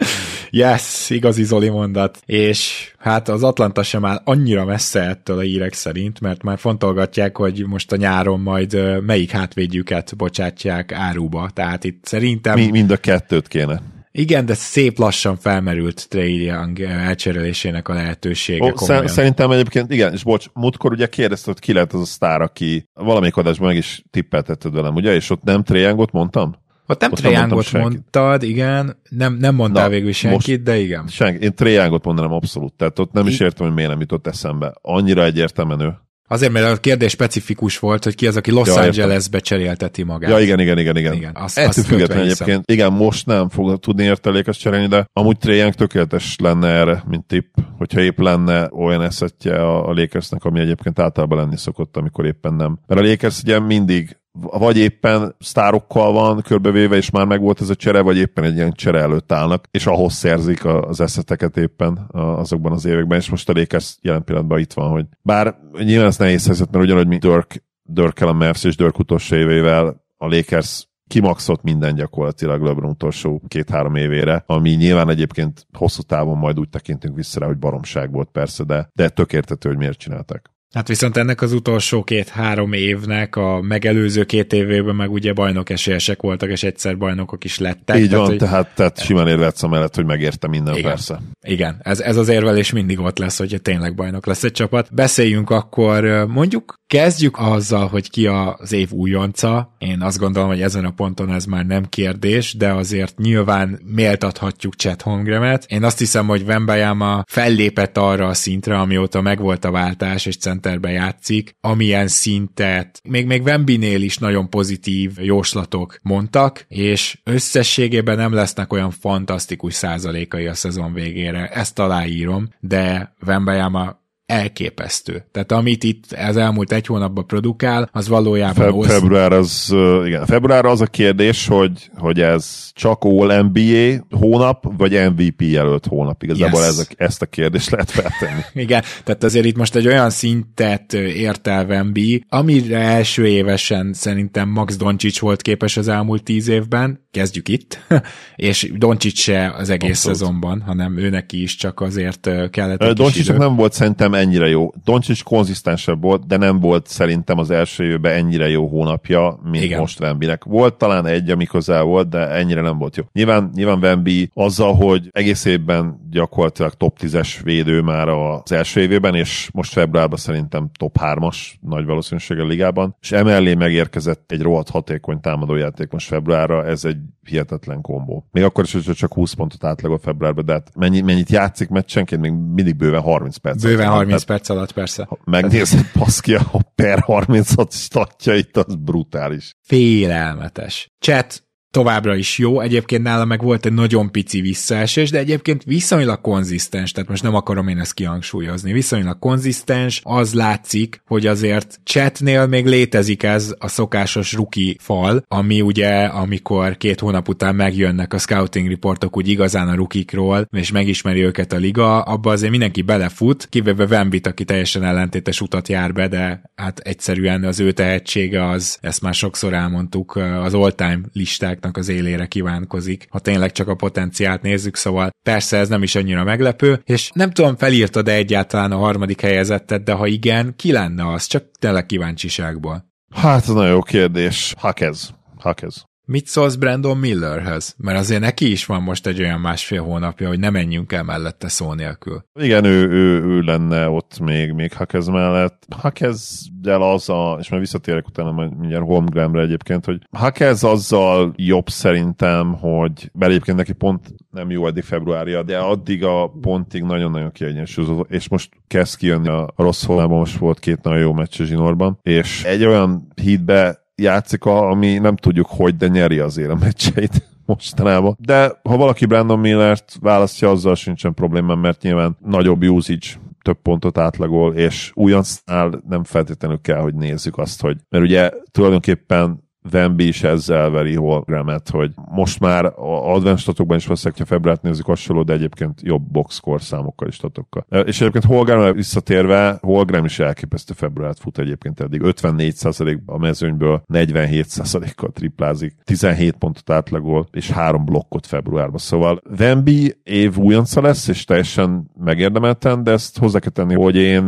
yes, igazi Zoli mondat. És hát az Atlanta sem áll annyira messze ettől a hírek szerint, mert már fontolgatják, hogy most a nyáron majd melyik hátvédjüket bocsátják áruba. Tehát itt szerintem... Mi, mind a kettőt kéne. Igen, de szép lassan felmerült Trey Young elcserélésének a lehetősége. Oh, szerintem egyébként, igen, és bocs, múltkor ugye kérdezted, hogy ki lehet az a sztár, aki valamelyik adásban meg is tippeltetted velem, ugye, és ott nem Trey Youngot mondtam? Ott nem Triángot mondtad, igen, nem, nem mondtál Na, végül senkit, de igen. Senki, én Triángot mondanám abszolút, tehát ott nem I... is értem, hogy miért nem jutott eszembe. Annyira egyértelműen ő. Azért, mert a kérdés specifikus volt, hogy ki az, aki Los ja, Angelesbe cserélteti magát. Ja, igen, igen, igen. igen. igen azt, Ettől azt függetlenül egyébként, igen, most nem fog tudni értelékes cserélni, de amúgy Trae tökéletes lenne erre, mint tipp, hogyha épp lenne olyan eszetje a, a Lakersnek, ami egyébként általában lenni szokott, amikor éppen nem. Mert a Lakers ugye mindig vagy éppen sztárokkal van körbevéve, és már megvolt ez a csere, vagy éppen egy ilyen csere előtt állnak, és ahhoz szerzik az eszeteket éppen azokban az években, és most a Lakers jelen pillanatban itt van, hogy bár nyilván ez nehéz helyzet, mert ugyanúgy, mint Dirk, Dirk a Mavs és Dirk utolsó évével a Lakers kimaxott minden gyakorlatilag LeBron utolsó két-három évére, ami nyilván egyébként hosszú távon majd úgy tekintünk vissza rá, hogy baromság volt persze, de, de tök értető, hogy miért csináltak. Hát viszont ennek az utolsó két-három évnek a megelőző két évében meg ugye bajnok esélyesek voltak, és egyszer bajnokok is lettek. Így tehát, van, hogy... tehát, tehát simán érvetsz mellett, hogy megérte minden igen, persze. Igen, ez, ez az érvelés mindig ott lesz, hogyha tényleg bajnok lesz egy csapat. Beszéljünk akkor, mondjuk kezdjük azzal, hogy ki az év újonca. Én azt gondolom, hogy ezen a ponton ez már nem kérdés, de azért nyilván méltathatjuk Chet Holmgremet. Én azt hiszem, hogy Wembayama fellépett arra a szintre, amióta megvolt a váltás, és centerbe játszik, amilyen szintet még, még Wembinél is nagyon pozitív jóslatok mondtak, és összességében nem lesznek olyan fantasztikus százalékai a szezon végére. Ezt aláírom, de Wembayama elképesztő. Tehát amit itt az elmúlt egy hónapban produkál, az valójában... Fe- február az, igen, február az a kérdés, hogy, hogy ez csak All NBA hónap, vagy MVP jelölt hónap. Igazából yes. ez a, ezt a kérdést lehet feltenni. [laughs] igen, tehát azért itt most egy olyan szintet ért el Wemby, amire első évesen szerintem Max Doncic volt képes az elmúlt tíz évben, kezdjük itt, [laughs] és Doncic se az egész Abszolút. szezonban, hanem ő neki is csak azért kellett Doncic nem volt szerintem ennyire jó. Doncsics konzisztensebb volt, de nem volt szerintem az első évben ennyire jó hónapja, mint Igen. most Vembinek. Volt talán egy, ami közel volt, de ennyire nem volt jó. Nyilván, nyilván Vembi azzal, hogy egész évben gyakorlatilag top 10-es védő már az első évében, és most februárban szerintem top 3-as nagy valószínűséggel ligában, és emellé megérkezett egy rohadt hatékony támadójáték most februárra, ez egy hihetetlen kombó. Még akkor is, hogy csak 20 pontot átlagol februárban, de hát mennyi, mennyit játszik meccsenként, még mindig bőven 30 perc. Bőven 30 hát, perc alatt, persze. Ha megnézed, [laughs] baszki, a per 36 statjait, az brutális. Félelmetes. Chat, továbbra is jó, egyébként nála meg volt egy nagyon pici visszaesés, de egyébként viszonylag konzisztens, tehát most nem akarom én ezt kihangsúlyozni, viszonylag konzisztens, az látszik, hogy azért chatnél még létezik ez a szokásos ruki fal, ami ugye, amikor két hónap után megjönnek a scouting riportok úgy igazán a rukikról, és megismeri őket a liga, abba azért mindenki belefut, kivéve Vembit, aki teljesen ellentétes utat jár be, de hát egyszerűen az ő tehetsége az, ezt már sokszor elmondtuk, az all-time listák játéknak az élére kívánkozik, ha tényleg csak a potenciált nézzük, szóval persze ez nem is annyira meglepő, és nem tudom, felírtad-e egyáltalán a harmadik helyezettet, de ha igen, ki lenne az, csak tényleg kíváncsiságból. Hát, nagyon jó kérdés. Hakez. Hakez. Mit szólsz Brandon Millerhez? Mert azért neki is van most egy olyan másfél hónapja, hogy ne menjünk el mellette szó nélkül. Igen, ő, ő, ő lenne ott még, még Hakez mellett. Hakezzel az a, és már visszatérek utána mindjárt Holmgrenre egyébként, hogy Hakez azzal jobb szerintem, hogy bár egyébként neki pont nem jó eddig februárja, de addig a pontig nagyon-nagyon kiegyensúlyozott, és most kezd kijönni a rossz formában, most volt két nagyon jó meccs a zsinórban, és egy olyan hídbe játszik, ami nem tudjuk hogy, de nyeri azért a meccseit [laughs] mostanában. De ha valaki Brandon Millert választja, azzal sincsen probléma, mert nyilván nagyobb usage több pontot átlagol, és újoncnál nem feltétlenül kell, hogy nézzük azt, hogy mert ugye tulajdonképpen Wemby is ezzel veri Holgramet, hogy most már a advanced statokban is veszek, ha februárt nézzük hasonló, de egyébként jobb boxscore számokkal is statokkal. És egyébként Holgram visszatérve, Holgram is elképesztő februárt fut egyébként eddig. 54% a mezőnyből 47%-kal triplázik, 17 pontot átlagol, és három blokkot februárban. Szóval Wemby év újonca lesz, és teljesen megérdemelten, de ezt hozzá kell tenni, hogy én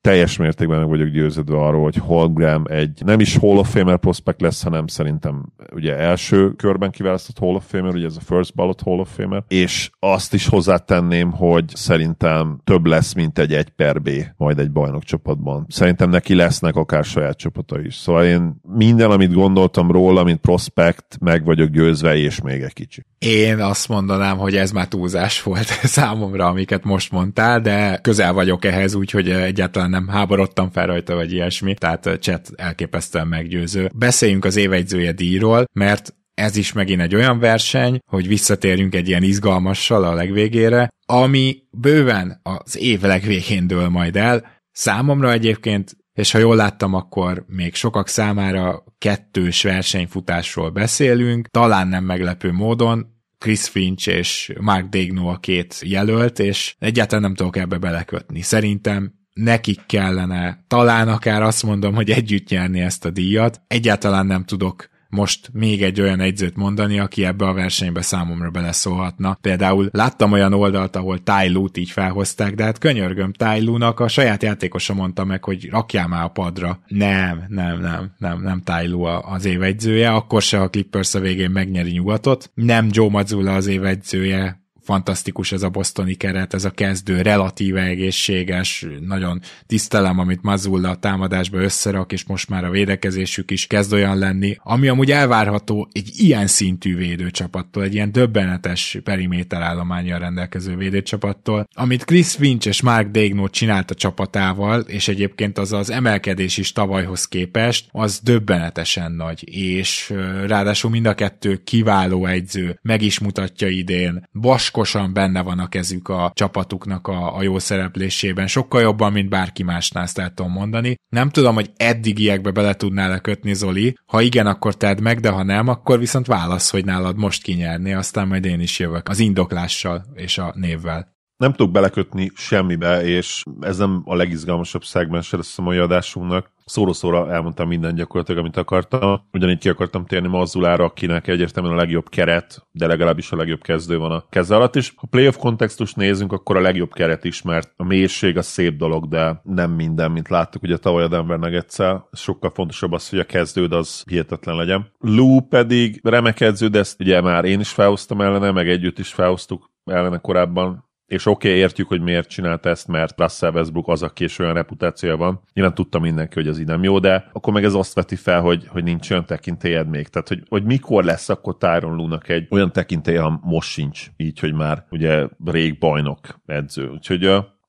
teljes mértékben meg vagyok győződve arról, hogy Holgram egy nem is Hall of Famer prospect lesz, hanem szerintem ugye első körben kiválasztott Hall of Famer, ugye ez a First Ballot Hall of Famer, és azt is hozzátenném, hogy szerintem több lesz, mint egy 1 per B majd egy bajnok csapatban. Szerintem neki lesznek akár saját csapata is. Szóval én minden, amit gondoltam róla, mint prospect, meg vagyok győzve, és még egy kicsi. Én azt mondanám, hogy ez már túlzás volt [laughs] számomra, amiket most mondtál, de közel vagyok ehhez, úgyhogy egyáltalán nem háborodtam fel rajta, vagy ilyesmi, tehát chat elképesztően meggyőző. Beszéljünk az évegyzője díjról, mert ez is megint egy olyan verseny, hogy visszatérjünk egy ilyen izgalmassal a legvégére, ami bőven az év legvégén dől majd el. Számomra egyébként és ha jól láttam, akkor még sokak számára kettős versenyfutásról beszélünk, talán nem meglepő módon, Chris Finch és Mark Degno a két jelölt, és egyáltalán nem tudok ebbe belekötni. Szerintem nekik kellene talán akár azt mondom, hogy együtt nyerni ezt a díjat. Egyáltalán nem tudok most még egy olyan egyzőt mondani, aki ebbe a versenybe számomra beleszólhatna. Például láttam olyan oldalt, ahol Tyloo-t így felhozták, de hát könyörgöm, Tyloo-nak a saját játékosa mondta meg, hogy rakjál már a padra. Nem, nem, nem, nem, nem Tyloo az évegyzője, akkor se a Clippers a végén megnyeri nyugatot. Nem Joe Mazzulla az évegyzője, fantasztikus ez a bosztoni keret, ez a kezdő, relatíve egészséges, nagyon tisztelem, amit Mazulla a támadásba összerak, és most már a védekezésük is kezd olyan lenni, ami amúgy elvárható egy ilyen szintű védőcsapattól, egy ilyen döbbenetes periméter állományjal rendelkező védőcsapattól, amit Chris Finch és Mark Degno csinált a csapatával, és egyébként az az emelkedés is tavalyhoz képest, az döbbenetesen nagy, és ráadásul mind a kettő kiváló egyző, meg is mutatja idén, Baskor vaskosan benne van a kezük a csapatuknak a, a jó szereplésében, sokkal jobban, mint bárki másnál, ezt el tudom mondani. Nem tudom, hogy eddigiekbe bele tudnál lekötni, Zoli. Ha igen, akkor tedd meg, de ha nem, akkor viszont válasz, hogy nálad most kinyerni, aztán majd én is jövök az indoklással és a névvel nem tudok belekötni semmibe, és ez nem a legizgalmasabb szegmens lesz a mai adásunknak. Szóra-szóra elmondtam minden gyakorlatilag, amit akartam. Ugyanígy ki akartam térni Mazzulára, akinek egyértelműen a legjobb keret, de legalábbis a legjobb kezdő van a keze alatt is. Ha playoff kontextust nézünk, akkor a legjobb keret is, mert a mélység a szép dolog, de nem minden, mint láttuk ugye tavaly a Denver nuggets Sokkal fontosabb az, hogy a kezdőd az hihetetlen legyen. Lou pedig remek edző, de ezt ugye már én is felhoztam ellene, meg együtt is felhoztuk ellene korábban és oké, okay, értjük, hogy miért csinált ezt, mert Russell Westbrook az, aki és olyan reputációja van. Nyilván tudta mindenki, hogy az így nem jó, de akkor meg ez azt veti fel, hogy, hogy nincs olyan tekintélyed még. Tehát, hogy, hogy mikor lesz akkor Tyron Lunak egy olyan tekintélye, ha most sincs, így, hogy már ugye rég bajnok edző. Úgyhogy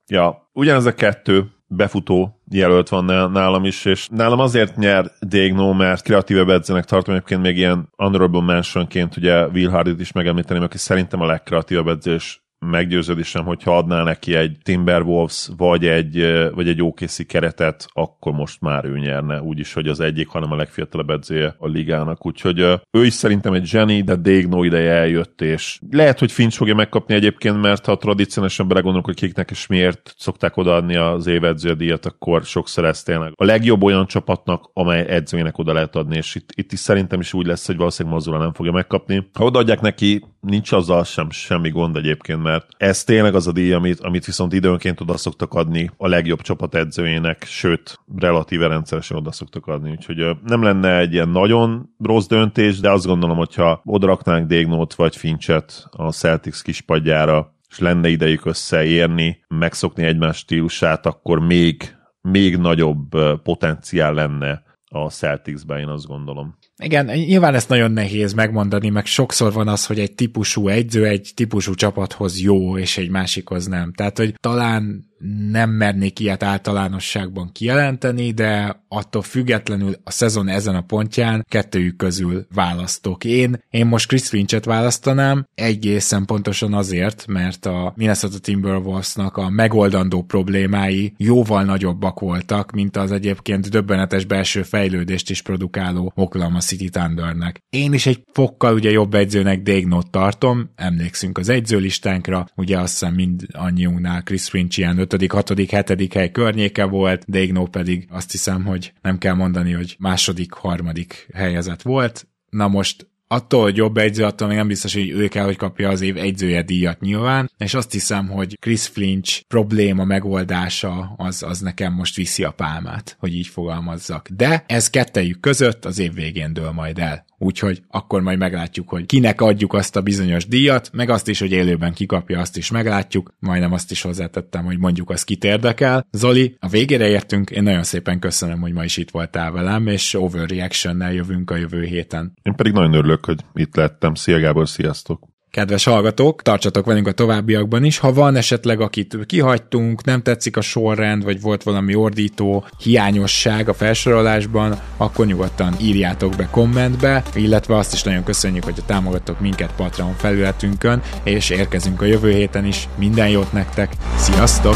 ja, ugyanez a kettő befutó jelölt van nálam is, és nálam azért nyer Dégno, mert kreatívebb edzőnek tartom, egyébként még ilyen honorable mentionként ugye Will Hardit is megemlíteném, aki szerintem a legkreatívebb edző, és meggyőződésem, hogyha adnál neki egy Timberwolves vagy egy, vagy egy OKC keretet, akkor most már ő nyerne, úgyis, hogy az egyik, hanem a legfiatalabb edzője a ligának. Úgyhogy ő is szerintem egy zseni, de Dégno ideje eljött, és lehet, hogy Finch fogja megkapni egyébként, mert ha tradicionálisan belegondolunk, hogy kiknek és miért szokták odaadni az évedző díjat, akkor sokszor ez tényleg a legjobb olyan csapatnak, amely edzőjének oda lehet adni, és itt, itt is szerintem is úgy lesz, hogy valószínűleg Mazula nem fogja megkapni. Ha odaadják neki, nincs azzal sem semmi gond egyébként, mert ez tényleg az a díj, amit, amit viszont időnként oda szoktak adni a legjobb csapat edzőjének, sőt, relatíve rendszeresen oda szoktak adni, úgyhogy nem lenne egy ilyen nagyon rossz döntés, de azt gondolom, hogyha odaraknánk Dégnót vagy Finchet a Celtics kispadjára, és lenne idejük összeérni, megszokni egymás stílusát, akkor még, még nagyobb potenciál lenne a Celticsben, én azt gondolom. Igen, nyilván ezt nagyon nehéz megmondani, meg sokszor van az, hogy egy típusú egyző egy típusú csapathoz jó, és egy másikhoz nem. Tehát, hogy talán nem mernék ilyet általánosságban kijelenteni, de attól függetlenül a szezon ezen a pontján kettőjük közül választok. Én, én most Chris Finchet választanám, egészen pontosan azért, mert a Minnesota Timberwolvesnak a megoldandó problémái jóval nagyobbak voltak, mint az egyébként döbbenetes belső fejlődést is produkáló Oklahoma City Thundernek. Én is egy fokkal ugye jobb edzőnek Dégnót tartom, emlékszünk az edzőlistánkra, ugye azt hiszem mind annyiunknál Chris Finch ilyen 5., 6., 7. hely környéke volt, Dégno pedig azt hiszem, hogy nem kell mondani, hogy második, harmadik helyezett volt. Na most attól, hogy jobb egyző, attól még nem biztos, hogy ő kell, hogy kapja az év egyzője díjat nyilván, és azt hiszem, hogy Chris Flinch probléma megoldása az, az nekem most viszi a pálmát, hogy így fogalmazzak. De ez kettejük között az év végén dől majd el úgyhogy akkor majd meglátjuk, hogy kinek adjuk azt a bizonyos díjat, meg azt is, hogy élőben kikapja, azt is meglátjuk, majdnem azt is hozzátettem, hogy mondjuk az kit érdekel. Zoli, a végére értünk, én nagyon szépen köszönöm, hogy ma is itt voltál velem, és overreaction-nel jövünk a jövő héten. Én pedig nagyon örülök, hogy itt lettem. Szia Gábor, sziasztok! Kedves hallgatók, tartsatok velünk a továbbiakban is. Ha van esetleg, akit kihagytunk, nem tetszik a sorrend, vagy volt valami ordító hiányosság a felsorolásban, akkor nyugodtan írjátok be kommentbe, illetve azt is nagyon köszönjük, hogy támogattok minket Patreon felületünkön, és érkezünk a jövő héten is. Minden jót nektek, sziasztok!